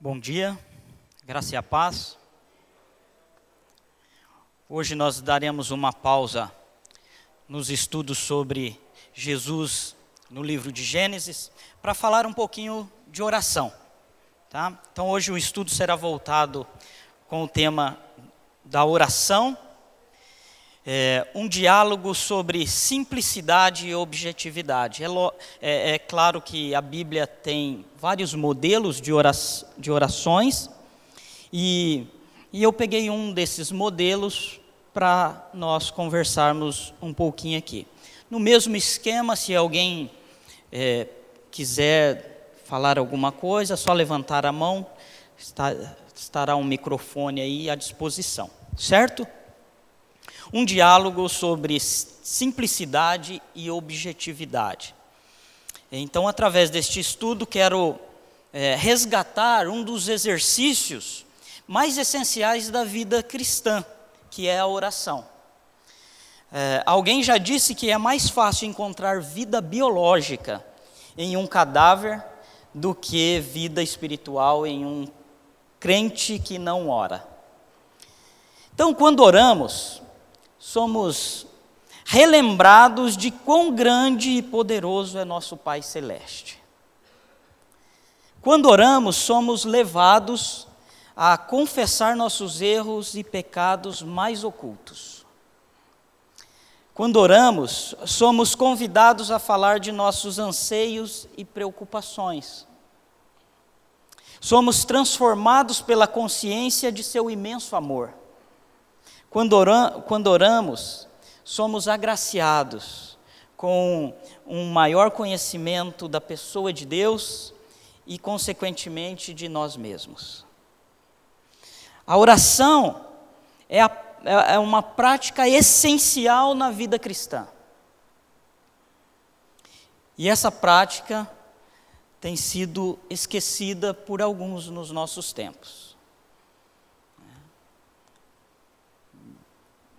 Bom dia, graça e a paz. Hoje nós daremos uma pausa nos estudos sobre Jesus no livro de Gênesis para falar um pouquinho de oração. Tá? Então hoje o estudo será voltado com o tema da oração, é, um diálogo sobre simplicidade e objetividade. É, é, é claro que a Bíblia tem vários modelos de, de orações, e, e eu peguei um desses modelos para nós conversarmos um pouquinho aqui. No mesmo esquema, se alguém é, quiser falar alguma coisa, é só levantar a mão, está, estará um microfone aí à disposição, certo? Um diálogo sobre simplicidade e objetividade. Então, através deste estudo, quero é, resgatar um dos exercícios mais essenciais da vida cristã, que é a oração. É, alguém já disse que é mais fácil encontrar vida biológica em um cadáver do que vida espiritual em um crente que não ora. Então, quando oramos, somos relembrados de quão grande e poderoso é nosso Pai Celeste. Quando oramos, somos levados a confessar nossos erros e pecados mais ocultos. Quando oramos, somos convidados a falar de nossos anseios e preocupações. Somos transformados pela consciência de seu imenso amor. Quando, quando oramos, somos agraciados com um maior conhecimento da pessoa de Deus e, consequentemente, de nós mesmos. A oração é, a, é uma prática essencial na vida cristã. E essa prática tem sido esquecida por alguns nos nossos tempos.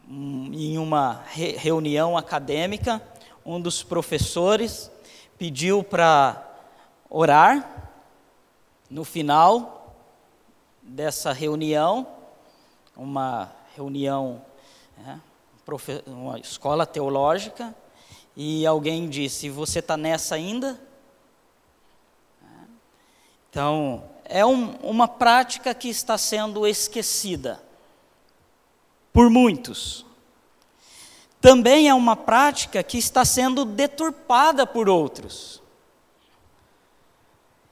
Em uma re reunião acadêmica, um dos professores pediu para orar no final dessa reunião, uma reunião, né, uma escola teológica, e alguém disse: Você está nessa ainda? Então, é um, uma prática que está sendo esquecida por muitos. Também é uma prática que está sendo deturpada por outros.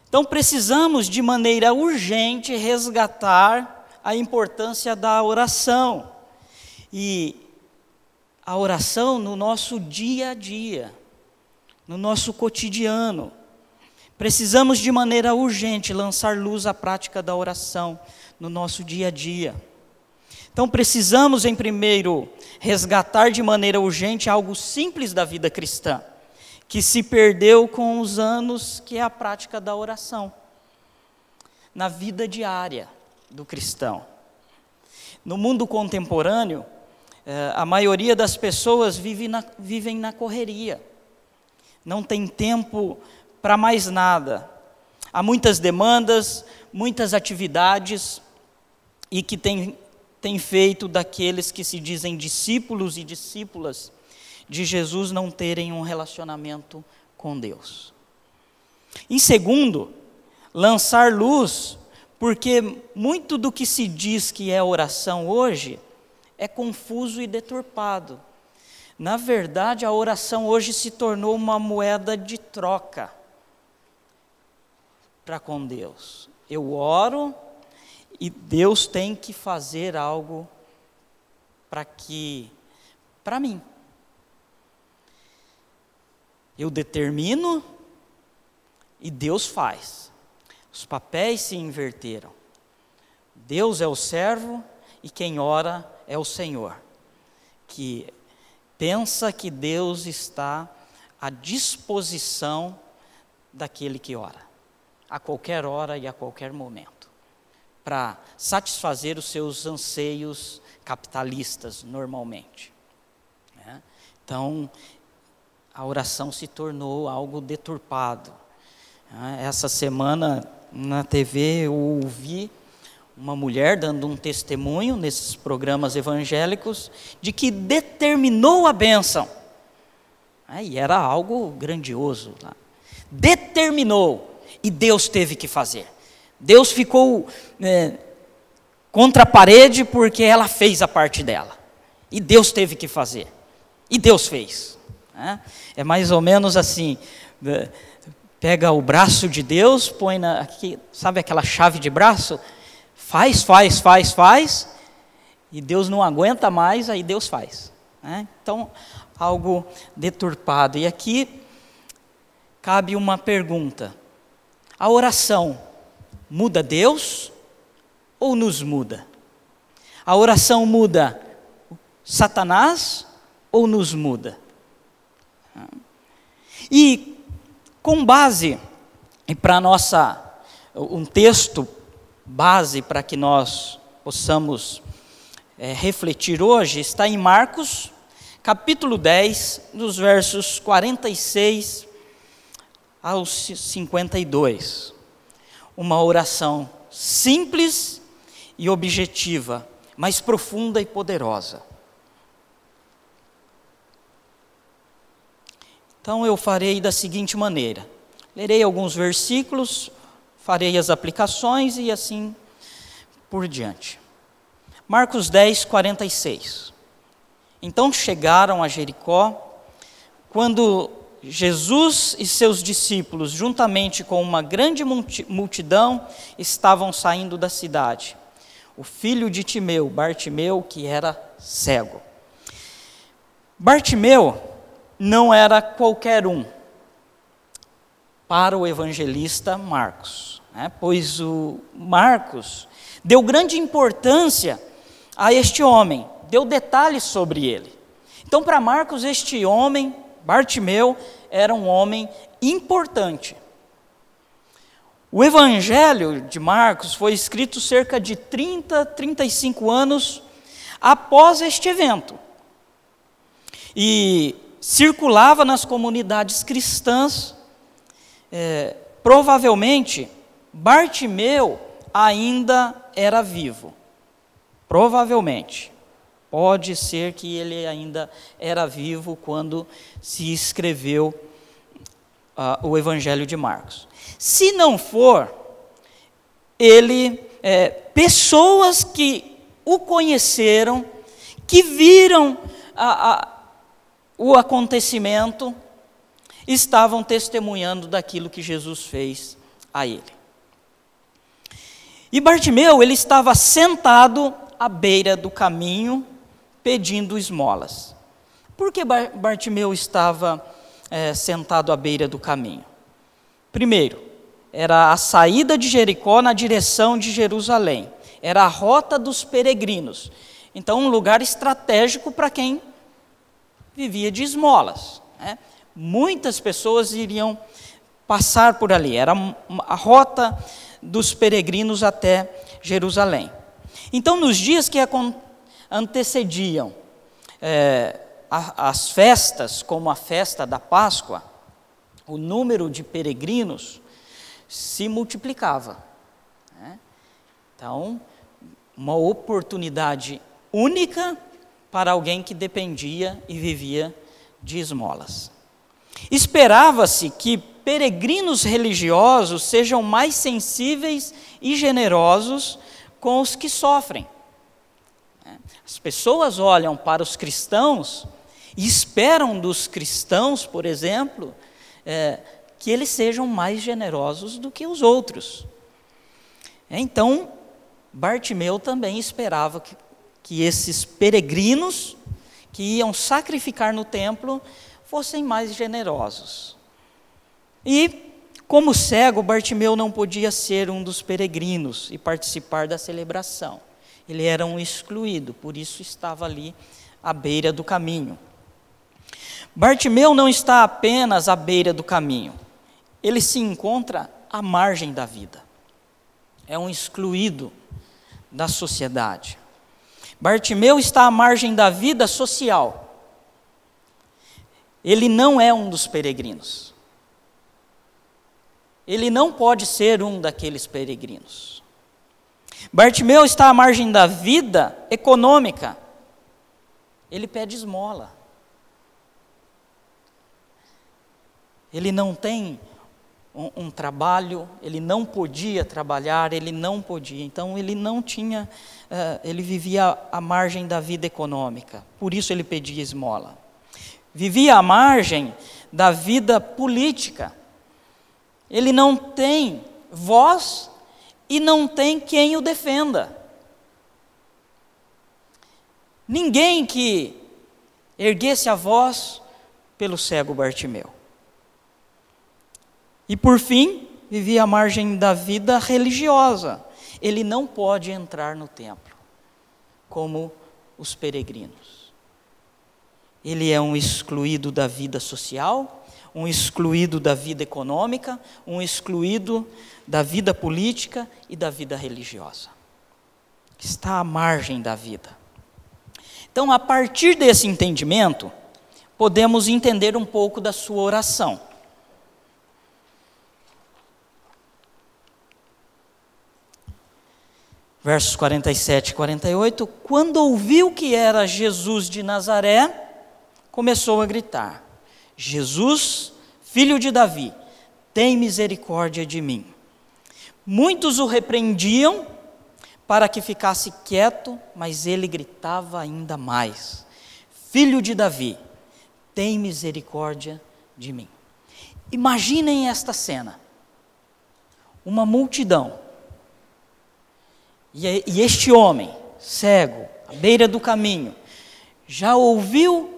Então precisamos, de maneira urgente, resgatar a importância da oração. E a oração no nosso dia a dia, no nosso cotidiano. Precisamos, de maneira urgente, lançar luz à prática da oração no nosso dia a dia. Então precisamos, em primeiro, resgatar de maneira urgente algo simples da vida cristã, que se perdeu com os anos, que é a prática da oração, na vida diária do cristão. No mundo contemporâneo, eh, a maioria das pessoas vive na, vivem na correria, não tem tempo para mais nada. Há muitas demandas, muitas atividades, e que tem tem feito daqueles que se dizem discípulos e discípulas de Jesus não terem um relacionamento com Deus. Em segundo, lançar luz, porque muito do que se diz que é oração hoje é confuso e deturpado. Na verdade, a oração hoje se tornou uma moeda de troca para com Deus. Eu oro e Deus tem que fazer algo para que, para mim. Eu determino e Deus faz. Os papéis se inverteram. Deus é o servo e quem ora é o Senhor, que pensa que Deus está à disposição daquele que ora, a qualquer hora e a qualquer momento para satisfazer os seus anseios capitalistas, normalmente. Né? Então, a oração se tornou algo deturpado. Né? Essa semana na TV eu ouvi uma mulher dando um testemunho nesses programas evangélicos de que determinou a bênção. É, e era algo grandioso. Determinou e Deus teve que fazer. Deus ficou é, contra a parede porque ela fez a parte dela. E Deus teve que fazer. E Deus fez. É, é mais ou menos assim: é, pega o braço de Deus, põe na. Aqui, sabe aquela chave de braço? Faz, faz, faz, faz. E Deus não aguenta mais, aí Deus faz. Né? Então, algo deturpado. E aqui cabe uma pergunta: a oração muda Deus ou nos muda? A oração muda Satanás ou nos muda? E com base e para nossa um texto base para que nós possamos é, refletir hoje está em Marcos, capítulo 10, dos versos 46 aos 52. Uma oração simples e objetiva, mas profunda e poderosa. Então eu farei da seguinte maneira: lerei alguns versículos, farei as aplicações e assim por diante. Marcos 10, 46. Então chegaram a Jericó, quando Jesus e seus discípulos, juntamente com uma grande multidão, estavam saindo da cidade. O filho de Timeu, Bartimeu, que era cego. Bartimeu não era qualquer um para o evangelista Marcos, né? pois o Marcos deu grande importância a este homem, deu detalhes sobre ele. Então, para Marcos, este homem, Bartimeu, era um homem importante. O Evangelho de Marcos foi escrito cerca de 30, 35 anos após este evento. E circulava nas comunidades cristãs. É, provavelmente, Bartimeu ainda era vivo. Provavelmente. Pode ser que ele ainda era vivo quando se escreveu uh, o Evangelho de Marcos. Se não for, ele, é, pessoas que o conheceram, que viram a, a o acontecimento, estavam testemunhando daquilo que Jesus fez a ele. E Bartimeu, ele estava sentado à beira do caminho, pedindo esmolas. Por que Bartimeu estava é, sentado à beira do caminho? Primeiro, era a saída de Jericó na direção de Jerusalém. Era a rota dos peregrinos. Então, um lugar estratégico para quem vivia de esmolas. Né? Muitas pessoas iriam passar por ali, era a rota dos peregrinos até Jerusalém. Então, nos dias que antecediam é, as festas, como a festa da Páscoa, o número de peregrinos se multiplicava. Né? Então, uma oportunidade única para alguém que dependia e vivia de esmolas. Esperava-se que peregrinos religiosos sejam mais sensíveis e generosos com os que sofrem. As pessoas olham para os cristãos e esperam dos cristãos, por exemplo, é, que eles sejam mais generosos do que os outros. Então, Bartimeu também esperava que que esses peregrinos que iam sacrificar no templo fossem mais generosos. E, como cego, Bartimeu não podia ser um dos peregrinos e participar da celebração. Ele era um excluído, por isso estava ali à beira do caminho. Bartimeu não está apenas à beira do caminho, ele se encontra à margem da vida. É um excluído da sociedade. Bartimeu está à margem da vida social. Ele não é um dos peregrinos. ele não pode ser um daqueles peregrinos. Bartimeu está à margem da vida econômica. Ele pede esmola. Ele não tem um, um, trabalho, ele não podia trabalhar, ele não podia. Então ele não tinha, uh, ele vivia à margem da vida econômica. Por isso ele pedia esmola. Vivia à margem da vida política. Ele não tem voz e não tem quem o defenda. Ninguém que erguesse a voz pelo cego Bartimeu. E por fim, vivia à margem da vida religiosa. Ele não pode entrar no templo, como os peregrinos. Ele é um excluído da vida social, um excluído da vida econômica, um excluído da vida política e da vida religiosa. Está à margem da vida. Então, a partir desse entendimento, podemos entender um pouco da sua oração. Versos 47 e 48: Quando ouviu que era Jesus de Nazaré, começou a gritar: Jesus, filho de Davi, tem misericórdia de mim. Muitos o repreendiam para que ficasse quieto, mas ele gritava ainda mais: Filho de Davi, tem misericórdia de mim. Imaginem esta cena: uma multidão, e este homem, cego, à beira do caminho, já ouviu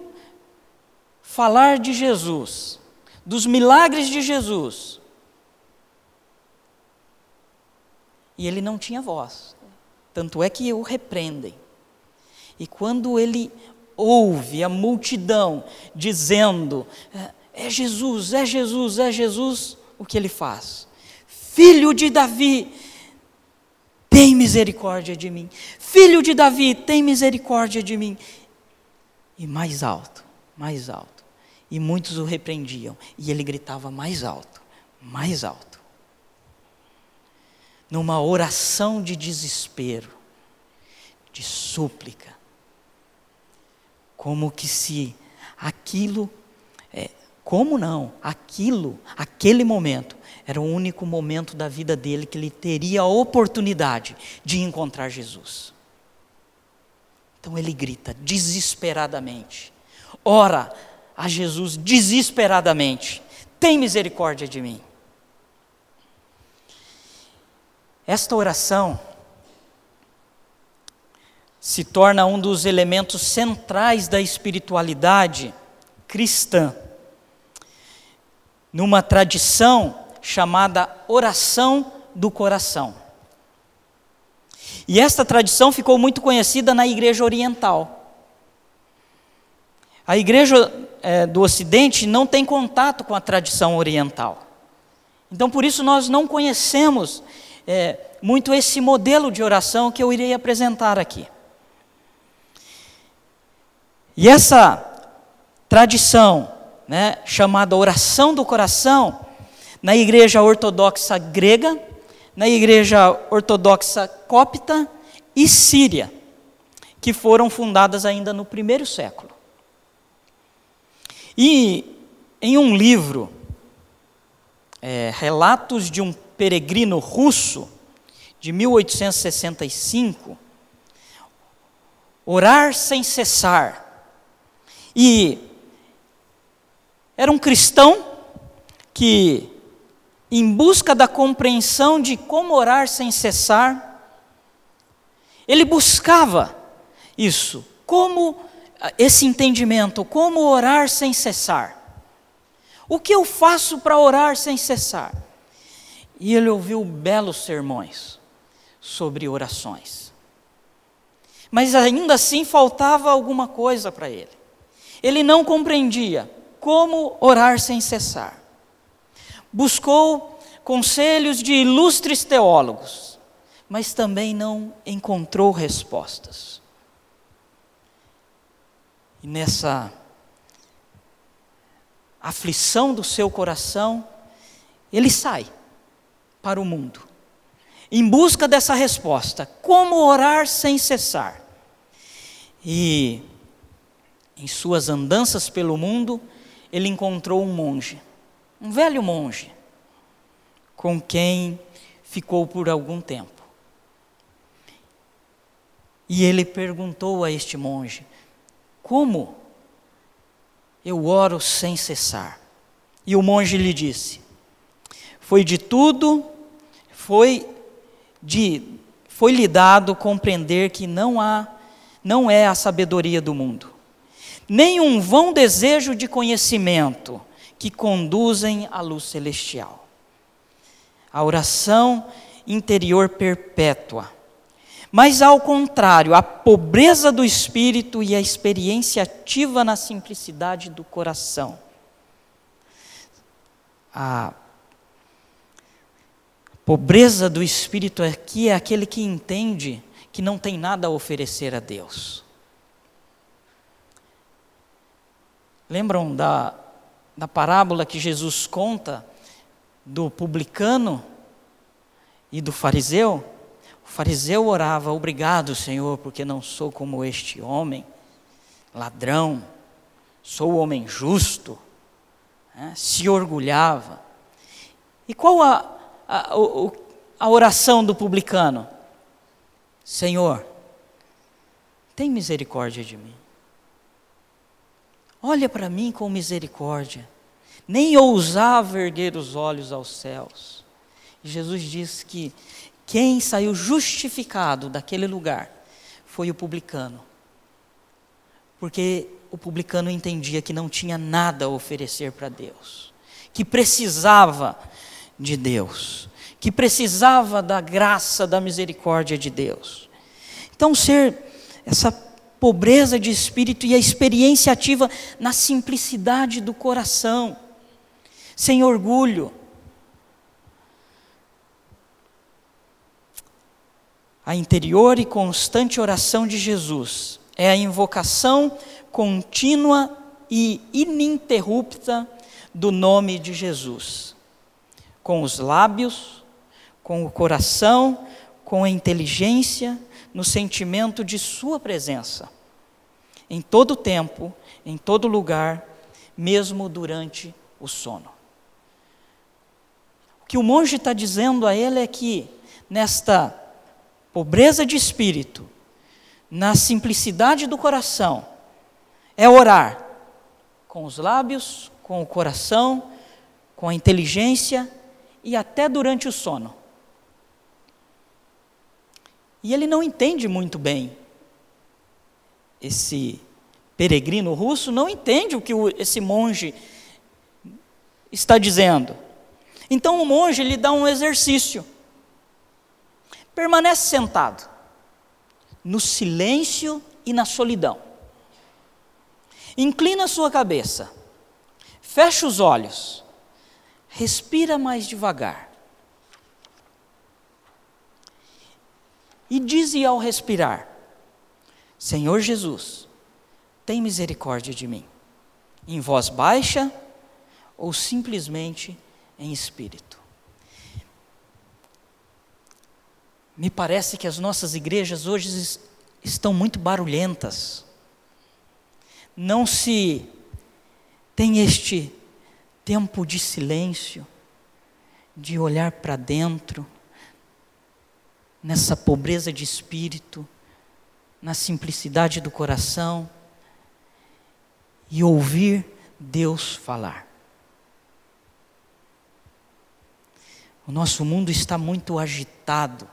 falar de Jesus, dos milagres de Jesus. E ele não tinha voz. Tanto é que o repreendem. E quando ele ouve a multidão dizendo: é, é Jesus, é Jesus, é Jesus, o que ele faz? Filho de Davi, tem misericórdia de mim. Filho de Davi, tem misericórdia de mim. E mais alto, mais alto e muitos o repreendiam, e ele gritava mais alto, mais alto. Numa oração de desespero, de súplica, como que se aquilo, é, como não, aquilo, aquele momento, era o único momento da vida dele que ele teria a oportunidade de encontrar Jesus. Então ele grita desesperadamente, ora a Jesus desesperadamente: tem misericórdia de mim. Esta oração se torna um dos elementos centrais da espiritualidade cristã, numa tradição chamada oração do coração. E esta tradição ficou muito conhecida na igreja oriental. A igreja é, do Ocidente não tem contato com a tradição oriental. Então, por isso, nós não conhecemos é, muito esse modelo de oração que eu irei apresentar aqui. E essa tradição, né, chamada oração do coração, na igreja ortodoxa grega, na igreja ortodoxa cópita e síria, que foram fundadas ainda no primeiro século. E em um livro, é, Relatos de um Peregrino Russo, de 1865, Orar sem cessar. E era um cristão que, em busca da compreensão de como orar sem cessar, ele buscava isso, como esse entendimento, como orar sem cessar. O que eu faço para orar sem cessar? E ele ouviu belos sermões sobre orações. Mas ainda assim faltava alguma coisa para ele. Ele não compreendia como orar sem cessar. Buscou conselhos de ilustres teólogos, mas também não encontrou respostas. E nessa aflição do seu coração, ele sai para o mundo, em busca dessa resposta: como orar sem cessar? E em suas andanças pelo mundo, ele encontrou um monge, um velho monge, com quem ficou por algum tempo. E ele perguntou a este monge: Como eu oro sem cessar? E o monge lhe disse: Foi de tudo, foi de foi lhe dado compreender que não há não é a sabedoria do mundo, nem um vão desejo de conhecimento que conduzem à luz celestial. A oração interior perpétua. Mas, ao contrário, a pobreza do espírito e a experiência ativa na simplicidade do coração. A pobreza do espírito aqui é aquele que entende que não tem nada a oferecer a Deus. Lembram da, da parábola que Jesus conta do publicano e do fariseu? O fariseu orava: Obrigado, Senhor, porque não sou como este homem, ladrão, sou homem justo. Né? Se orgulhava. E qual a, a, a oração do publicano? Senhor, tem misericórdia de mim. Olha para mim com misericórdia. Nem ousava erguer os olhos aos céus. Jesus diz que quem saiu justificado daquele lugar foi o publicano. Porque o publicano entendia que não tinha nada a oferecer para Deus, que precisava de Deus que precisava da graça, da misericórdia de Deus. Então, ser essa pobreza de espírito e a experiência ativa na simplicidade do coração, sem orgulho. A interior e constante oração de Jesus. É a invocação contínua e ininterrupta do nome de Jesus, com os lábios, com o coração, com a inteligência, no sentimento de Sua presença, em todo tempo, em todo lugar, mesmo durante o sono. O que o monge está dizendo a ele é que, nesta pobreza de espírito, na simplicidade do coração, é orar com os lábios, com o coração, com a inteligência e até durante o sono. E ele não entende muito bem. Esse peregrino russo não entende o que esse monge está dizendo. Então o monge lhe dá um exercício. Permanece sentado, no silêncio e na solidão. Inclina a sua cabeça, fecha os olhos, respira mais devagar. e dize ao respirar: Senhor Jesus, tem misericórdia de mim, em voz baixa ou simplesmente em espírito. Me parece que as nossas igrejas hoje estão muito barulhentas. Não se tem este tempo de silêncio, de olhar para dentro nessa pobreza de espírito, na simplicidade do coração e ouvir Deus falar. O nosso mundo está muito agitado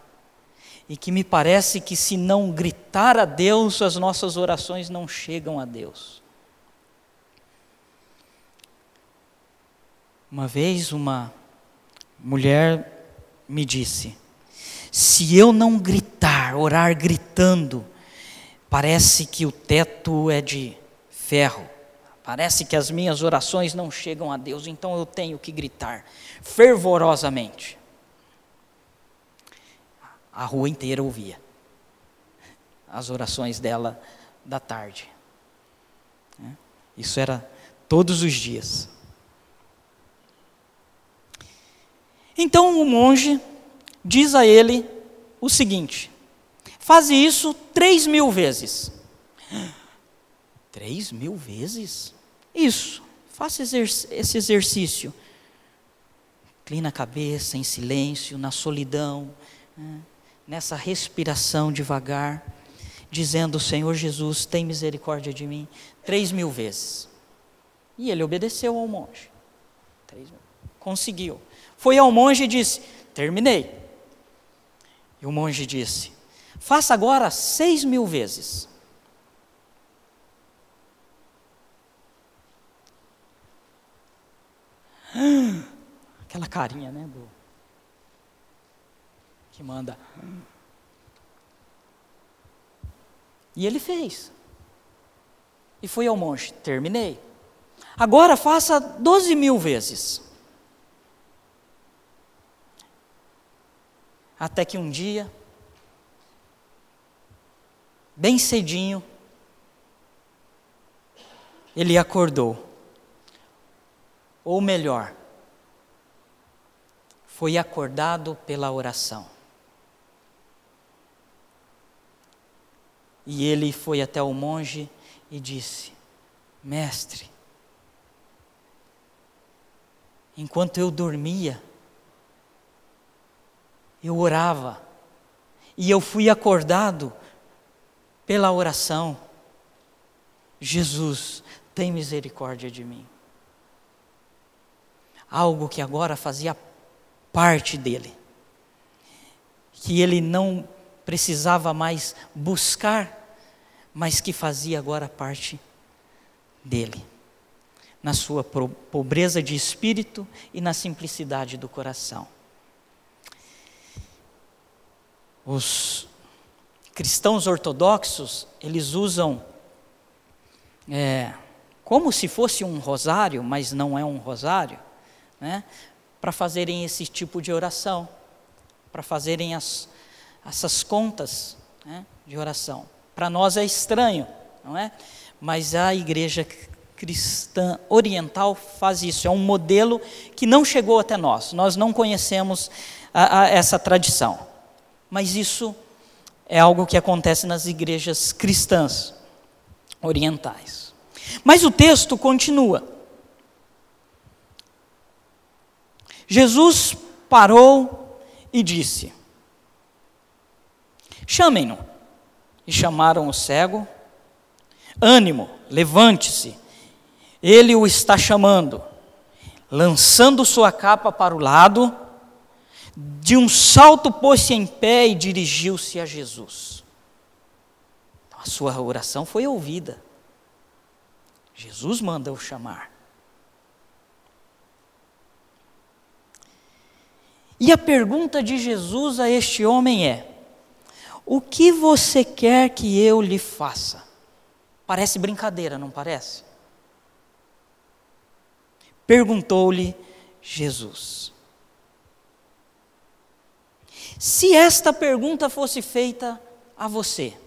e que me parece que se não gritar a Deus, as nossas orações não chegam a Deus. Uma vez uma mulher me disse: se eu não gritar, orar gritando, parece que o teto é de ferro. Parece que as minhas orações não chegam a Deus, então eu tenho que gritar fervorosamente. A rua inteira ouvia as orações dela da tarde. Isso era todos os dias. Então o monge diz a ele o seguinte: faze isso três mil vezes. Três mil vezes? Isso, faça esse exercício. Inclina a cabeça em silêncio, na solidão, né? Nessa respiração devagar, dizendo: Senhor Jesus, tem misericórdia de mim, três mil vezes. E ele obedeceu ao monge. Conseguiu. Foi ao monge e disse: Terminei. E o monge disse: Faça agora seis mil vezes. Aquela carinha, né? Do, que manda. E ele fez. E foi ao monge: Terminei. Agora faça doze mil vezes. Até que um dia, bem cedinho, ele acordou. Ou melhor, foi acordado pela oração. E ele foi até o monge e disse: Mestre, enquanto eu dormia, eu orava, e eu fui acordado pela oração. Jesus, tem misericórdia de mim. Algo que agora fazia parte dele, que ele não precisava mais buscar, mas que fazia agora parte dele, na sua pobreza de espírito e na simplicidade do coração. Os cristãos ortodoxos, eles usam é, como se fosse um rosário, mas não é um rosário, né, para fazerem esse tipo de oração, para fazerem as, essas contas né, de oração. Para nós é estranho, não é? Mas a igreja cristã oriental faz isso, é um modelo que não chegou até nós, nós não conhecemos a, a essa tradição. Mas isso é algo que acontece nas igrejas cristãs orientais. Mas o texto continua. Jesus parou e disse: Chamem-no. E chamaram o cego. Ânimo, levante-se. Ele o está chamando. Lançando sua capa para o lado, de um salto pôs-se em pé e dirigiu-se a Jesus. Então, a sua oração foi ouvida. Jesus manda o chamar. E a pergunta de Jesus a este homem é: O que você quer que eu lhe faça? Parece brincadeira, não parece? Perguntou-lhe Jesus. Se esta pergunta fosse feita a você,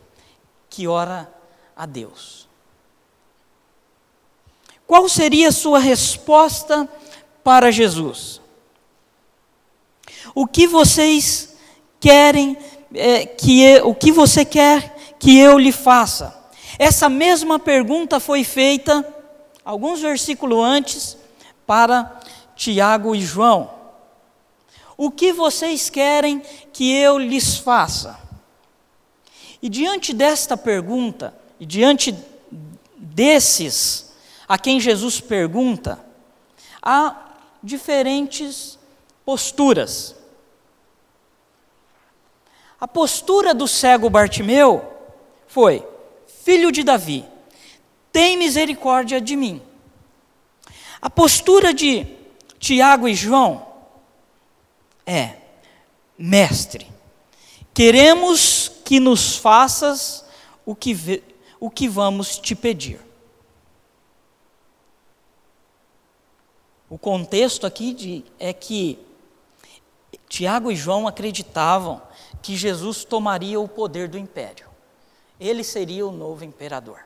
que ora a Deus, qual seria a sua resposta para Jesus? O que vocês querem é, que o que você quer que eu lhe faça? Essa mesma pergunta foi feita alguns versículos antes para Tiago e João. O que vocês querem que eu lhes faça? E diante desta pergunta, e diante desses a quem Jesus pergunta, há diferentes posturas. A postura do cego Bartimeu foi: Filho de Davi, tem misericórdia de mim. A postura de Tiago e João é: Mestre, queremos que nos faças o que, o que vamos te pedir. O contexto aqui de, é que Tiago e João acreditavam que Jesus tomaria o poder do império. Ele seria o novo imperador.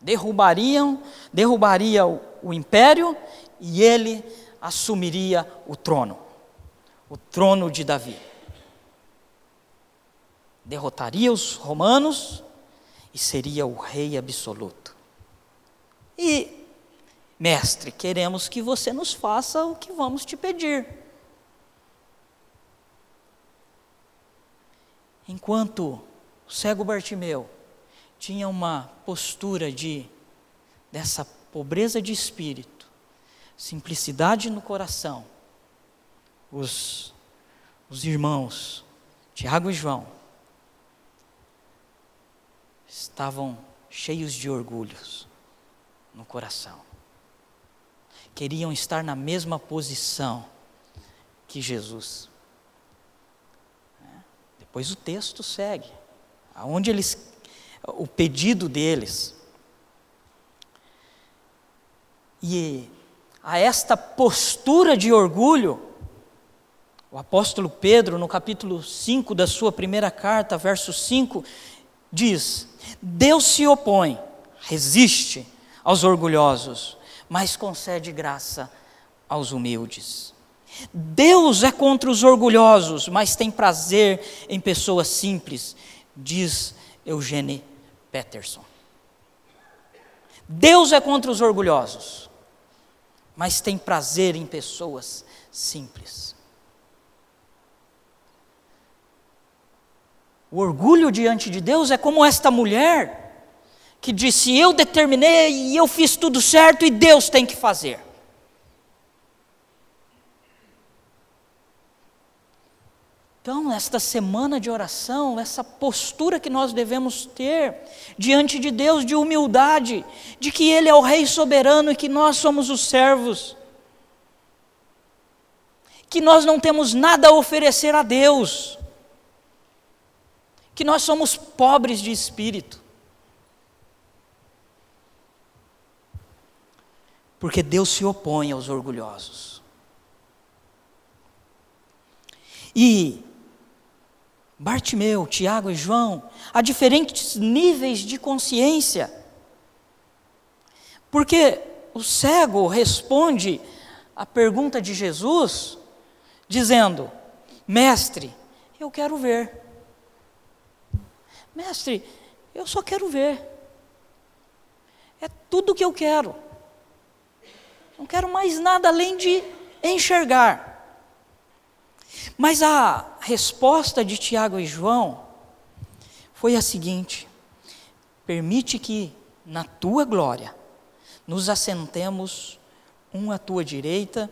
Derrubariam, derrubaria o, o império e ele assumiria o trono. o trono de Davi. Derrotaria os romanos e seria o rei absoluto. E, mestre, queremos que você nos faça o que vamos te pedir. Enquanto o cego Bartimeu tinha uma postura de dessa pobreza de espírito, simplicidade no coração, os, os irmãos, Tiago e João, estavam cheios de orgulhos no coração. Queriam estar na mesma posição que Jesus. Depois o texto segue, aonde eles, o pedido deles. E a esta postura de orgulho, o apóstolo Pedro, no capítulo 5 da sua primeira carta, verso 5, diz: Deus se opõe, resiste aos orgulhosos, mas concede graça aos humildes. Deus é contra os orgulhosos, mas tem prazer em pessoas simples, diz Eugene Peterson. Deus é contra os orgulhosos, mas tem prazer em pessoas simples. O orgulho diante de Deus é como esta mulher que disse: Eu determinei e eu fiz tudo certo e Deus tem que fazer. Nesta semana de oração, essa postura que nós devemos ter diante de Deus de humildade, de que Ele é o Rei soberano e que nós somos os servos, que nós não temos nada a oferecer a Deus, que nós somos pobres de espírito. Porque Deus se opõe aos orgulhosos. E Bartimeu, Tiago e João, a diferentes níveis de consciência. Porque o cego responde à pergunta de Jesus, dizendo: Mestre, eu quero ver. Mestre, eu só quero ver. É tudo que eu quero. Não quero mais nada além de enxergar. Mas a resposta de Tiago e João foi a seguinte: permite que na tua glória nos assentemos um à tua direita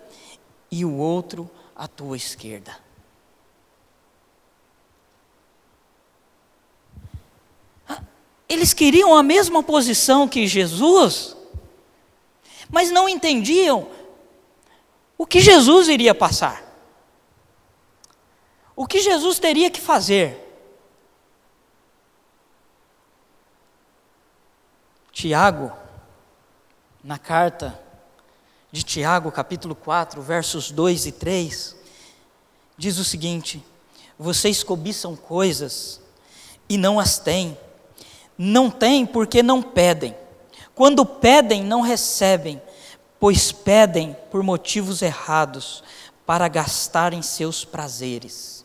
e o outro à tua esquerda. Ah, eles queriam a mesma posição que Jesus, mas não entendiam o que Jesus iria passar. O que Jesus teria que fazer? Tiago, na carta de Tiago, capítulo 4, versos 2 e 3, diz o seguinte: Vocês cobiçam coisas e não as têm, não têm porque não pedem. Quando pedem, não recebem, pois pedem por motivos errados, para gastarem seus prazeres.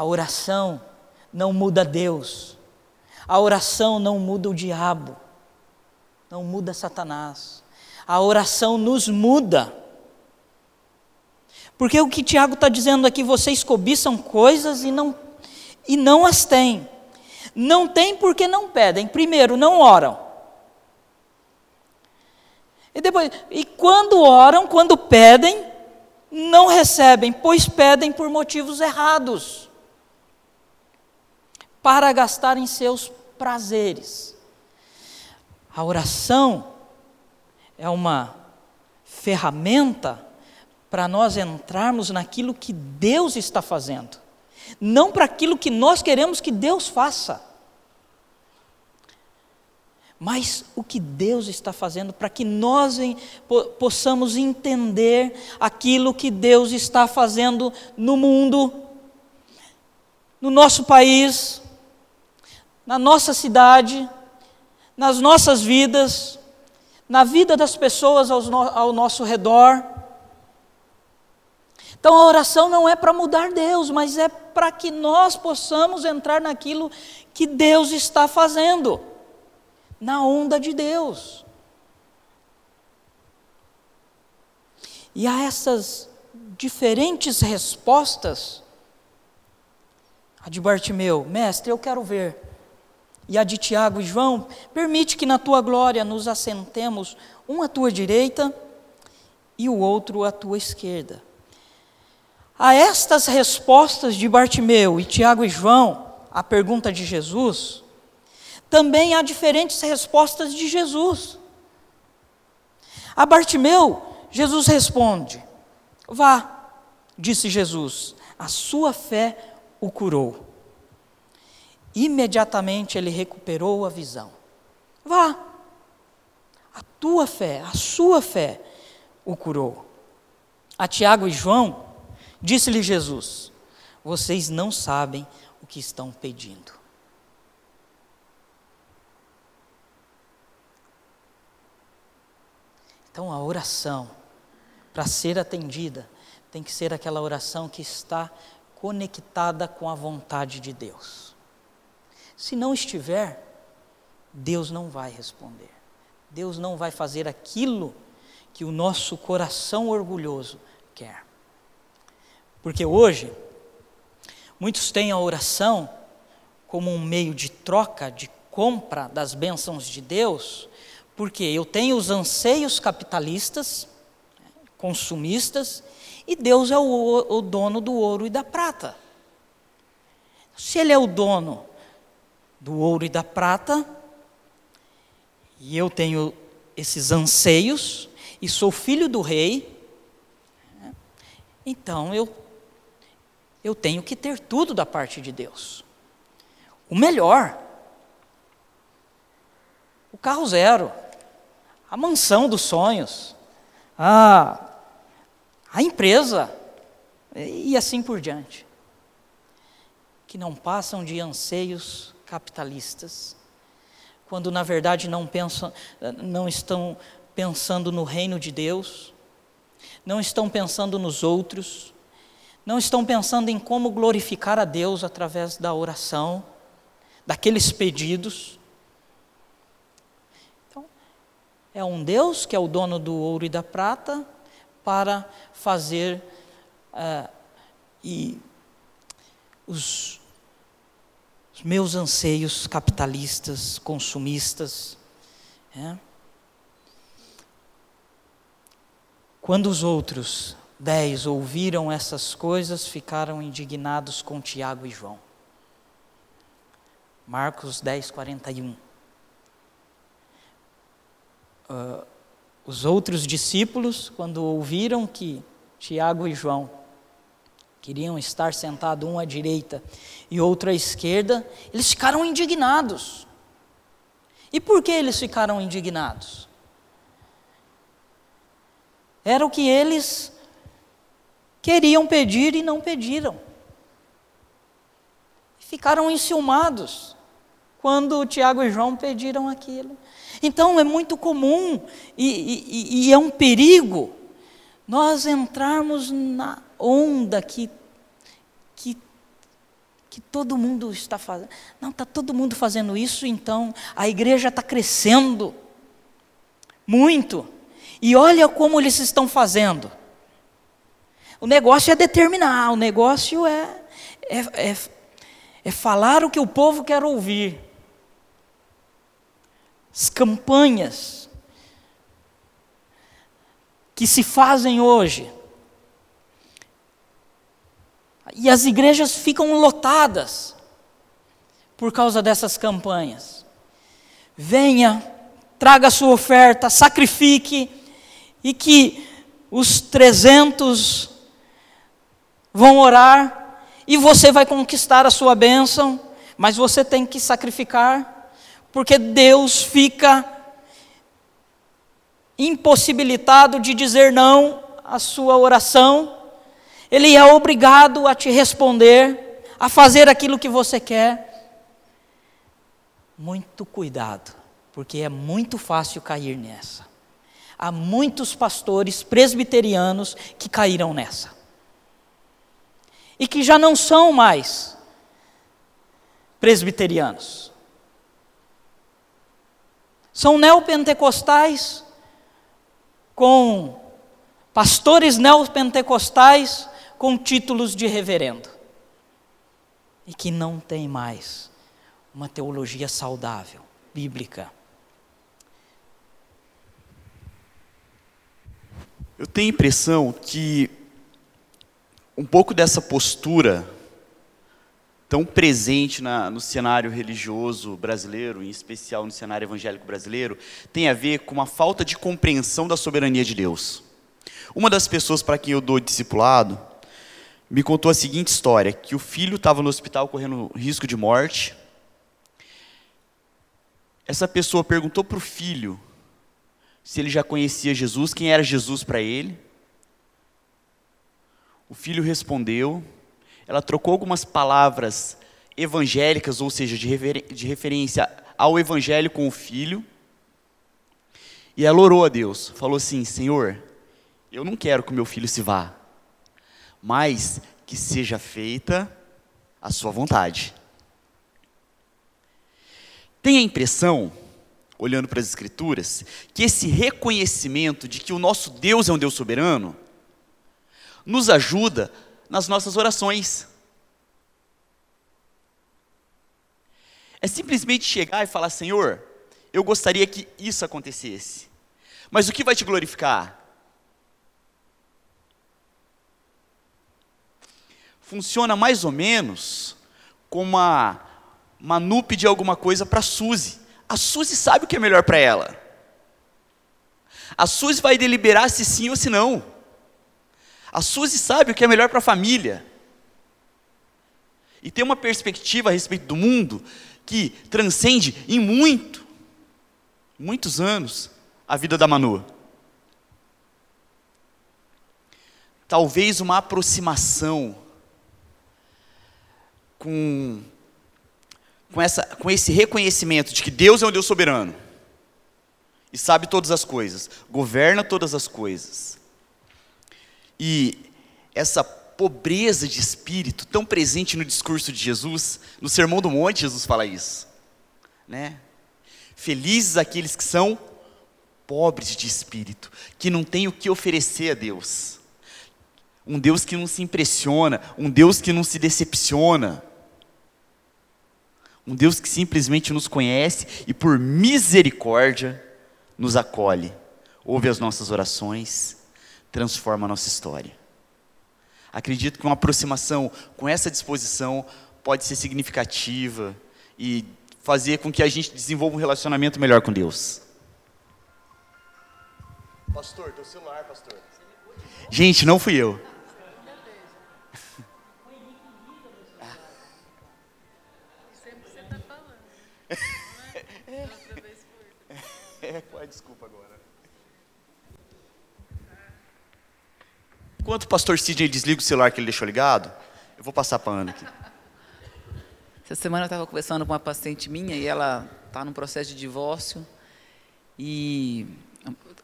A oração não muda Deus. A oração não muda o diabo. Não muda Satanás. A oração nos muda. Porque o que Tiago está dizendo aqui, vocês cobiçam coisas e não, e não as têm. Não têm porque não pedem. Primeiro, não oram. E depois, e quando oram, quando pedem, não recebem, pois pedem por motivos errados para gastar em seus prazeres. A oração é uma ferramenta para nós entrarmos naquilo que Deus está fazendo, não para aquilo que nós queremos que Deus faça. Mas o que Deus está fazendo para que nós possamos entender aquilo que Deus está fazendo no mundo, no nosso país, na nossa cidade, nas nossas vidas, na vida das pessoas ao, no, ao nosso redor. Então a oração não é para mudar Deus, mas é para que nós possamos entrar naquilo que Deus está fazendo, na onda de Deus. E a essas diferentes respostas, a de Bartimeu, mestre, eu quero ver. E a de Tiago e João, permite que na tua glória nos assentemos, um à tua direita e o outro à tua esquerda. A estas respostas de Bartimeu e Tiago e João, à pergunta de Jesus, também há diferentes respostas de Jesus. A Bartimeu, Jesus responde: Vá, disse Jesus, a sua fé o curou. Imediatamente ele recuperou a visão. Vá, a tua fé, a sua fé o curou. A Tiago e João, Disse-lhe Jesus: Vocês não sabem o que estão pedindo. Então a oração, para ser atendida, tem que ser aquela oração que está conectada com a vontade de Deus. Se não estiver, Deus não vai responder. Deus não vai fazer aquilo que o nosso coração orgulhoso quer. Porque hoje, muitos têm a oração como um meio de troca, de compra das bênçãos de Deus, porque eu tenho os anseios capitalistas, consumistas, e Deus é o, o dono do ouro e da prata. Se Ele é o dono do ouro e da prata, e eu tenho esses anseios, e sou filho do rei, então eu eu tenho que ter tudo da parte de Deus. O melhor. O carro zero. A mansão dos sonhos. A, a empresa. E assim por diante. Que não passam de anseios capitalistas. Quando na verdade não pensam, não estão pensando no reino de Deus, não estão pensando nos outros, não estão pensando em como glorificar a Deus através da oração, daqueles pedidos. Então, é um Deus que é o dono do ouro e da prata para fazer uh, e os, os, meus anseios capitalistas, consumistas. É? Quando os outros dez ouviram essas coisas, ficaram indignados com Tiago e João. Marcos 10, 41. Uh, os outros discípulos, quando ouviram que Tiago e João queriam estar sentados um à direita e outro à esquerda, eles ficaram indignados. E por que eles ficaram indignados? Era o que eles Queriam pedir e não pediram. Ficaram enciumados quando Tiago e João pediram aquilo. Então é muito comum e, e, e é um perigo nós entrarmos na onda que, que, que todo mundo está fazendo. Não, está todo mundo fazendo isso, então a igreja está crescendo muito. E olha como eles estão fazendo. O negócio é determinar, o negócio é, é, é, é falar o que o povo quer ouvir. As campanhas que se fazem hoje. E as igrejas ficam lotadas por causa dessas campanhas. Venha, traga sua oferta, sacrifique, e que os 300 vão orar e você vai conquistar a sua bênção, mas você tem que sacrificar, porque Deus fica impossibilitado de dizer não à sua oração, Ele é obrigado a te responder, a fazer aquilo que você quer. Muito cuidado, porque é muito fácil cair nessa. Há muitos pastores presbiterianos que caíram nessa. e que já não são mais presbiterianos. São neopentecostais com pastores neopentecostais com títulos de reverendo e que não tem mais uma teologia saudável, bíblica. Eu tenho a impressão que um pouco dessa postura tão presente na, no cenário religioso brasileiro, em especial no cenário evangélico brasileiro, tem a ver com uma falta de compreensão da soberania de Deus. Uma das pessoas para quem eu dou discipulado me contou a seguinte história: que o filho estava no hospital correndo risco de morte. Essa pessoa perguntou para o filho se ele já conhecia Jesus, quem era Jesus para ele. O filho respondeu, ela trocou algumas palavras evangélicas, ou seja, de, refer de referência ao evangelho com o filho, e ela orou a Deus, falou assim: Senhor, eu não quero que o meu filho se vá, mas que seja feita a sua vontade. Tem a impressão olhando para as Escrituras, que esse reconhecimento de que o nosso Deus é um Deus soberano, nos ajuda nas nossas orações. É simplesmente chegar e falar: Senhor, eu gostaria que isso acontecesse. Mas o que vai te glorificar? Funciona mais ou menos como uma, uma Nu pedir alguma coisa para Suzy. A Suzy sabe o que é melhor para ela. A Suzy vai deliberar se sim ou se não. A Suzy sabe o que é melhor para a família. E tem uma perspectiva a respeito do mundo que transcende em muito, muitos anos, a vida da Manu. Talvez uma aproximação com com, essa, com esse reconhecimento de que Deus é um Deus soberano e sabe todas as coisas, governa todas as coisas. E essa pobreza de espírito tão presente no discurso de Jesus, no Sermão do Monte, Jesus fala isso, né? Felizes aqueles que são pobres de espírito, que não têm o que oferecer a Deus. Um Deus que não se impressiona, um Deus que não se decepciona um Deus que simplesmente nos conhece e por misericórdia nos acolhe, ouve as nossas orações, transforma a nossa história. Acredito que uma aproximação com essa disposição pode ser significativa e fazer com que a gente desenvolva um relacionamento melhor com Deus. Pastor, teu celular, pastor. Gente, não fui eu. É, qual é a desculpa agora? Enquanto o pastor Sidney desliga o celular que ele deixou ligado, eu vou passar para a Ana aqui. Essa semana eu estava conversando com uma paciente minha e ela está num processo de divórcio e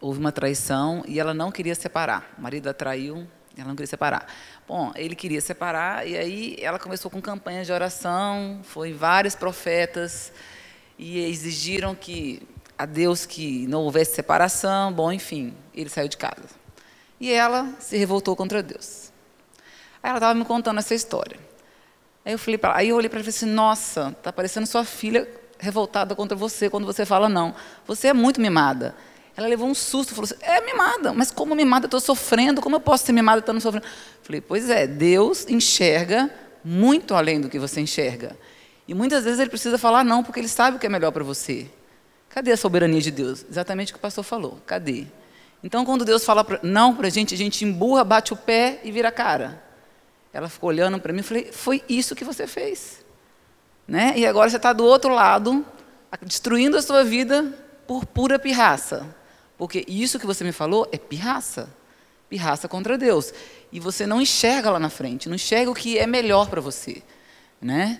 houve uma traição e ela não queria separar. O marido a traiu, ela não queria separar. Bom, ele queria separar e aí ela começou com campanhas de oração, foi vários profetas e exigiram que a Deus que não houvesse separação, bom, enfim, ele saiu de casa. E ela se revoltou contra Deus. Aí ela estava me contando essa história. Aí eu falei para aí eu olhei para ela e falei assim: "Nossa, tá parecendo sua filha revoltada contra você quando você fala não. Você é muito mimada." Ela levou um susto, falou assim: "É mimada, mas como mimada eu estou sofrendo? Como eu posso ser mimada estando sofrendo?" Falei: "Pois é, Deus enxerga muito além do que você enxerga. E muitas vezes ele precisa falar não porque ele sabe o que é melhor para você. Cadê a soberania de Deus? Exatamente o que o pastor falou. Cadê? Então, quando Deus fala pra, não para a gente, a gente emburra, bate o pé e vira a cara. Ela ficou olhando para mim e falei: Foi isso que você fez. Né? E agora você está do outro lado, destruindo a sua vida por pura pirraça. Porque isso que você me falou é pirraça. Pirraça contra Deus. E você não enxerga lá na frente, não enxerga o que é melhor para você. Né?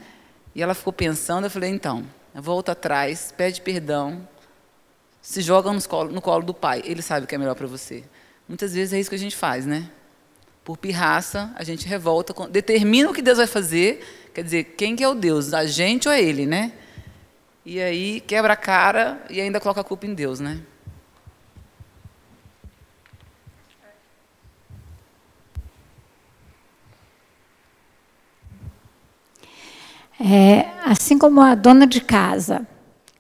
E ela ficou pensando, eu falei: Então, volta atrás, pede perdão, se joga no colo, no colo do pai. Ele sabe o que é melhor para você. Muitas vezes é isso que a gente faz, né? Por pirraça, a gente revolta, determina o que Deus vai fazer, quer dizer, quem que é o Deus, a gente ou é ele, né? E aí quebra a cara e ainda coloca a culpa em Deus, né? É, assim como a dona de casa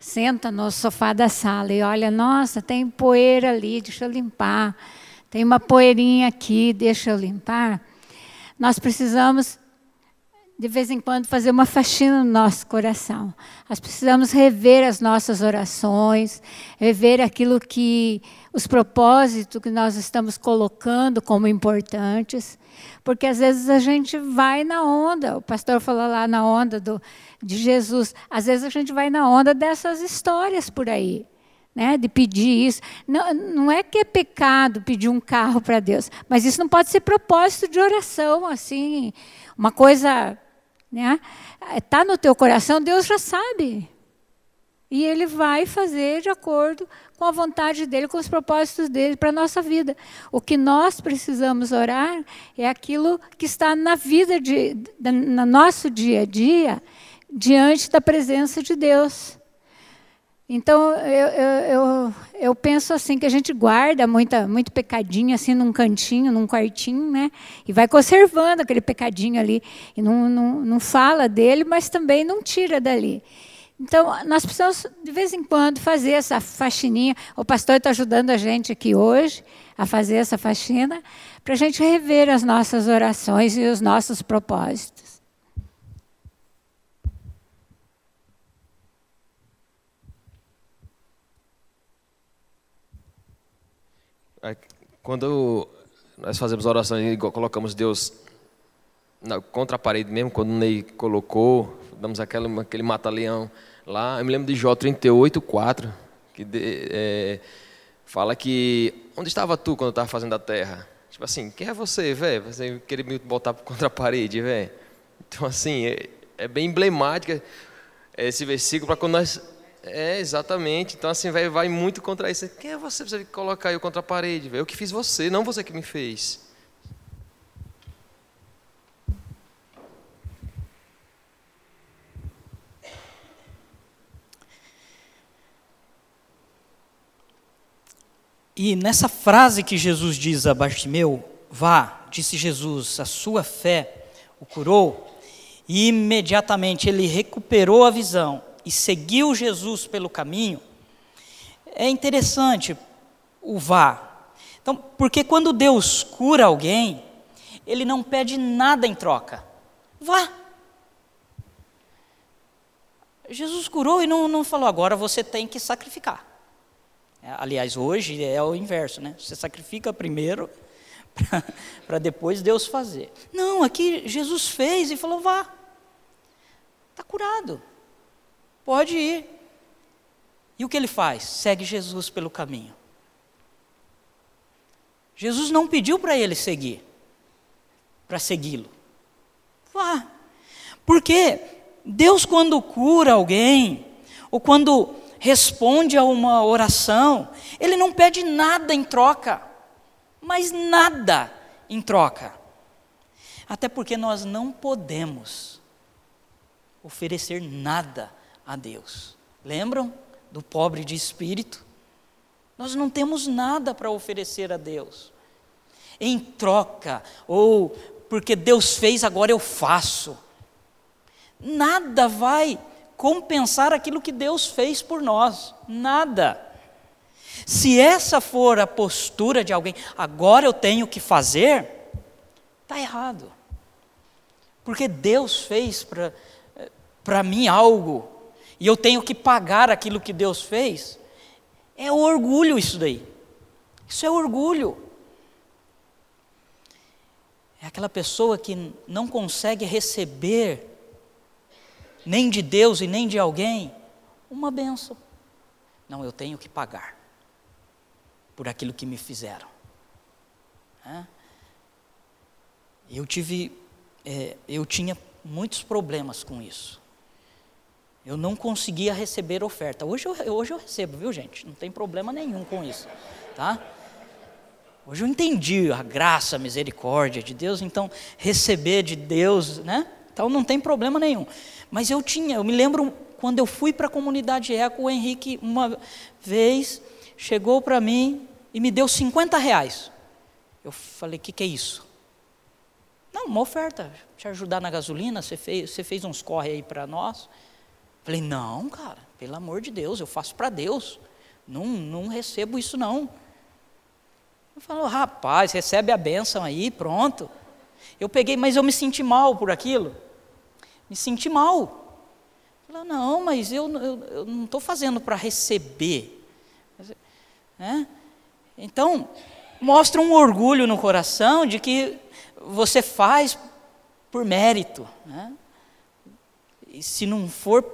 senta no sofá da sala e olha, nossa, tem poeira ali, deixa eu limpar. Tem uma poeirinha aqui, deixa eu limpar. Nós precisamos de vez em quando fazer uma faxina no nosso coração. Nós precisamos rever as nossas orações, rever aquilo que os propósitos que nós estamos colocando como importantes, porque às vezes a gente vai na onda. O pastor falou lá na onda do, de Jesus. Às vezes a gente vai na onda dessas histórias por aí. Né, de pedir isso. Não, não é que é pecado pedir um carro para Deus, mas isso não pode ser propósito de oração, assim, uma coisa né? Está no teu coração, Deus já sabe. E Ele vai fazer de acordo com a vontade dEle, com os propósitos dEle para a nossa vida. O que nós precisamos orar é aquilo que está na vida, de, no nosso dia a dia, diante da presença de Deus. Então, eu, eu, eu, eu, penso assim, que a gente guarda muita, muito pecadinho assim num cantinho, num quartinho, né? E vai conservando aquele pecadinho ali. E não, não, não fala dele, mas também não tira dali. Então, nós precisamos, de vez em quando, fazer essa faxininha. O pastor está ajudando a gente aqui hoje a fazer essa faxina, para a gente rever as nossas orações e os nossos propósitos. Quando nós fazemos orações e colocamos Deus na, contra a parede mesmo, quando o Ney colocou, damos aquele, aquele mata-leão lá, eu me lembro de Jó 38, 4, que de, é, fala que, onde estava tu quando eu estava fazendo a terra? Tipo assim, quem é você, velho? Você querer me botar contra a parede, velho? Então, assim, é, é bem emblemática esse versículo para quando nós é, exatamente. Então, assim, vai, muito contra isso. Quem é você para colocar eu contra a parede? Véio? Eu que fiz você, não você que me fez. E nessa frase que Jesus diz a Bartimeu, vá, disse Jesus, a sua fé o curou, e imediatamente ele recuperou a visão e seguiu Jesus pelo caminho, é interessante o vá. Então, porque quando Deus cura alguém, ele não pede nada em troca. Vá. Jesus curou e não, não falou, agora você tem que sacrificar. É, aliás, hoje é o inverso, né? Você sacrifica primeiro para depois Deus fazer. Não, aqui Jesus fez e falou: vá. Está curado. Pode ir. E o que ele faz? Segue Jesus pelo caminho. Jesus não pediu para ele seguir, para segui-lo. Vá. Porque Deus, quando cura alguém, ou quando responde a uma oração, Ele não pede nada em troca, mas nada em troca. Até porque nós não podemos oferecer nada a Deus. Lembram do pobre de espírito? Nós não temos nada para oferecer a Deus. Em troca, ou porque Deus fez, agora eu faço. Nada vai compensar aquilo que Deus fez por nós. Nada. Se essa for a postura de alguém, agora eu tenho que fazer, está errado. Porque Deus fez para mim algo e eu tenho que pagar aquilo que Deus fez, é orgulho isso daí. Isso é orgulho. É aquela pessoa que não consegue receber, nem de Deus e nem de alguém, uma benção. Não, eu tenho que pagar por aquilo que me fizeram. Eu tive, é, eu tinha muitos problemas com isso. Eu não conseguia receber oferta. Hoje eu, hoje eu recebo, viu gente? Não tem problema nenhum com isso. Tá? Hoje eu entendi a graça, a misericórdia de Deus, então receber de Deus, né? Então não tem problema nenhum. Mas eu tinha, eu me lembro quando eu fui para a comunidade Eco, o Henrique uma vez chegou para mim e me deu 50 reais. Eu falei, o que, que é isso? Não, uma oferta, te ajudar na gasolina, você fez, você fez uns corre aí para nós. Falei, não, cara, pelo amor de Deus, eu faço para Deus. Não, não recebo isso não. Eu falo, rapaz, recebe a bênção aí, pronto. Eu peguei, mas eu me senti mal por aquilo. Me senti mal. Falei, não, mas eu, eu, eu não estou fazendo para receber. Né? Então, mostra um orgulho no coração de que você faz por mérito. Né? E se não for,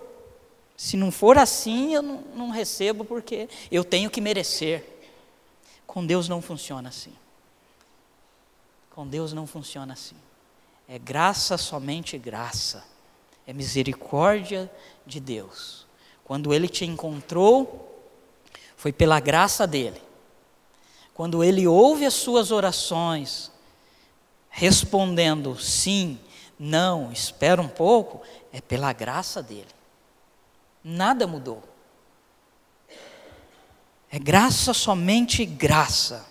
se não for assim, eu não, não recebo porque eu tenho que merecer. Com Deus não funciona assim. Com Deus não funciona assim. É graça, somente graça. É misericórdia de Deus. Quando Ele te encontrou, foi pela graça dele. Quando Ele ouve as suas orações, respondendo sim, não, espera um pouco, é pela graça dele. Nada mudou. É graça, somente graça.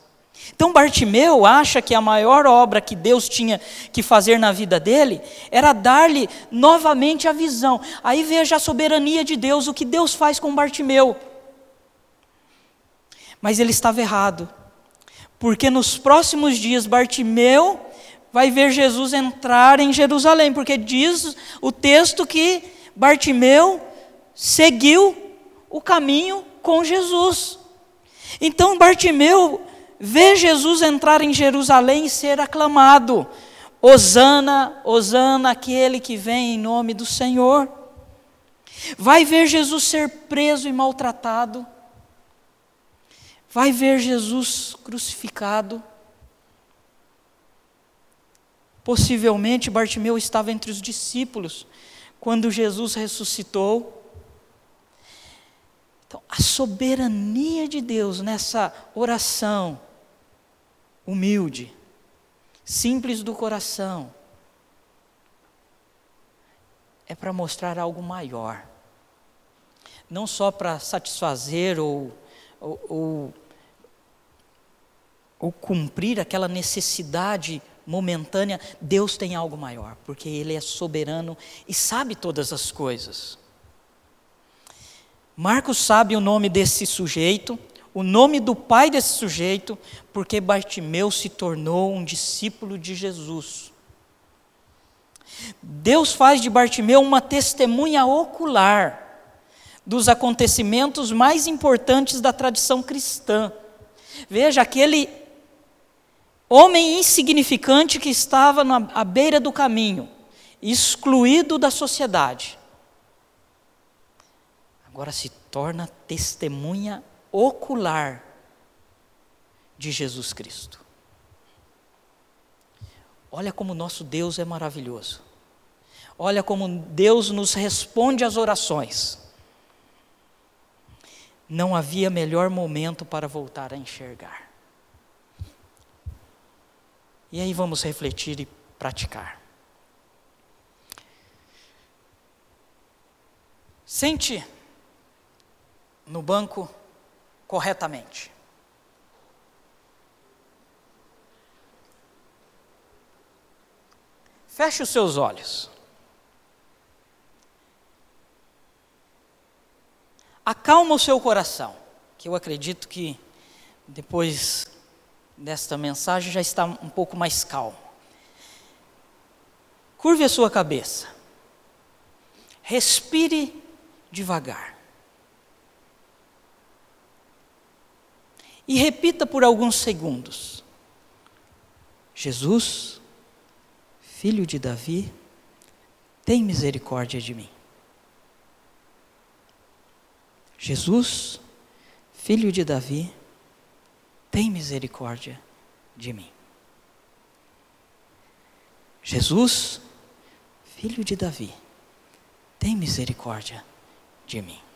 Então Bartimeu acha que a maior obra que Deus tinha que fazer na vida dele era dar-lhe novamente a visão. Aí veja a soberania de Deus, o que Deus faz com Bartimeu. Mas ele estava errado, porque nos próximos dias Bartimeu vai ver Jesus entrar em Jerusalém, porque diz o texto que Bartimeu seguiu o caminho com Jesus. Então Bartimeu vê Jesus entrar em Jerusalém e ser aclamado: Hosana, Hosana, aquele que vem em nome do Senhor. Vai ver Jesus ser preso e maltratado. Vai ver Jesus crucificado. Possivelmente Bartimeu estava entre os discípulos quando Jesus ressuscitou. Então, a soberania de Deus nessa oração humilde, simples do coração, é para mostrar algo maior. Não só para satisfazer ou, ou, ou, ou cumprir aquela necessidade momentânea, Deus tem algo maior, porque Ele é soberano e sabe todas as coisas. Marcos sabe o nome desse sujeito, o nome do pai desse sujeito, porque Bartimeu se tornou um discípulo de Jesus. Deus faz de Bartimeu uma testemunha ocular dos acontecimentos mais importantes da tradição cristã. Veja, aquele homem insignificante que estava à beira do caminho, excluído da sociedade, agora se torna testemunha ocular de Jesus Cristo. Olha como nosso Deus é maravilhoso. Olha como Deus nos responde às orações. Não havia melhor momento para voltar a enxergar. E aí vamos refletir e praticar. Sente no banco corretamente. Feche os seus olhos. Acalma o seu coração, que eu acredito que depois desta mensagem já está um pouco mais calmo. Curve a sua cabeça. Respire devagar. E repita por alguns segundos: Jesus, filho de Davi, tem misericórdia de mim. Jesus, filho de Davi, tem misericórdia de mim. Jesus, filho de Davi, tem misericórdia de mim.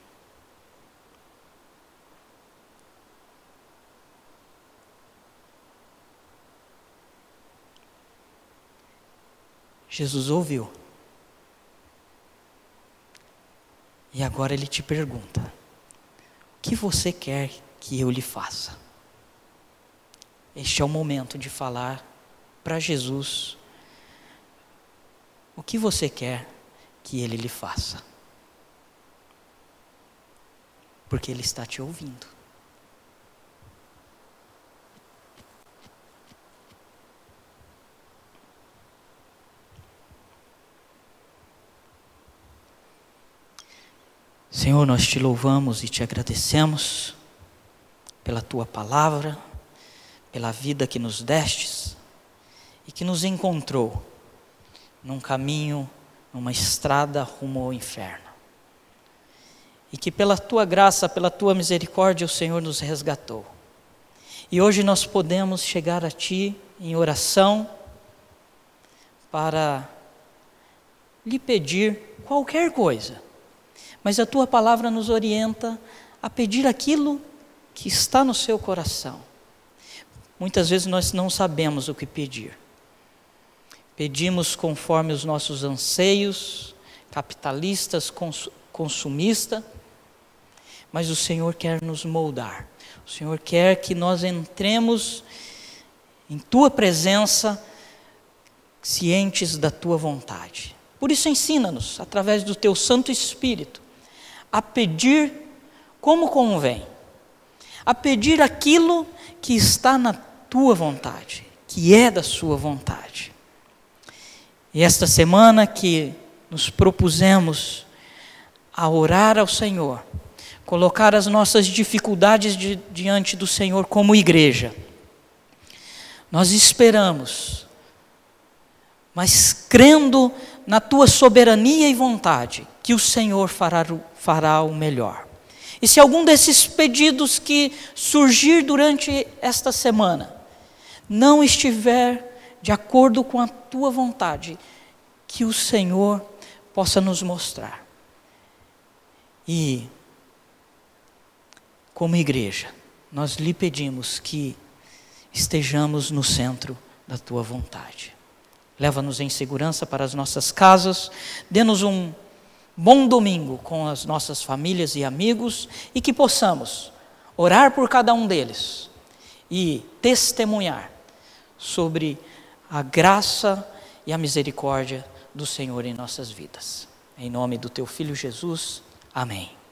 Jesus ouviu. E agora ele te pergunta: O que você quer que eu lhe faça? Este é o momento de falar para Jesus o que você quer que ele lhe faça. Porque ele está te ouvindo. Senhor, nós te louvamos e te agradecemos pela tua palavra, pela vida que nos destes e que nos encontrou num caminho, numa estrada rumo ao inferno. E que pela tua graça, pela tua misericórdia, o Senhor nos resgatou. E hoje nós podemos chegar a ti em oração para lhe pedir qualquer coisa mas a tua palavra nos orienta a pedir aquilo que está no seu coração. Muitas vezes nós não sabemos o que pedir. Pedimos conforme os nossos anseios, capitalistas, cons consumistas, mas o Senhor quer nos moldar. O Senhor quer que nós entremos em tua presença cientes da tua vontade. Por isso ensina-nos através do teu Santo Espírito a pedir como convém, a pedir aquilo que está na tua vontade, que é da sua vontade. E esta semana que nos propusemos a orar ao Senhor, colocar as nossas dificuldades de, diante do Senhor como igreja, nós esperamos, mas crendo na tua soberania e vontade, que o Senhor fará, fará o melhor. E se algum desses pedidos que surgir durante esta semana não estiver de acordo com a tua vontade, que o Senhor possa nos mostrar. E, como igreja, nós lhe pedimos que estejamos no centro da tua vontade. Leva-nos em segurança para as nossas casas, dê-nos um bom domingo com as nossas famílias e amigos e que possamos orar por cada um deles e testemunhar sobre a graça e a misericórdia do Senhor em nossas vidas. Em nome do teu filho Jesus. Amém.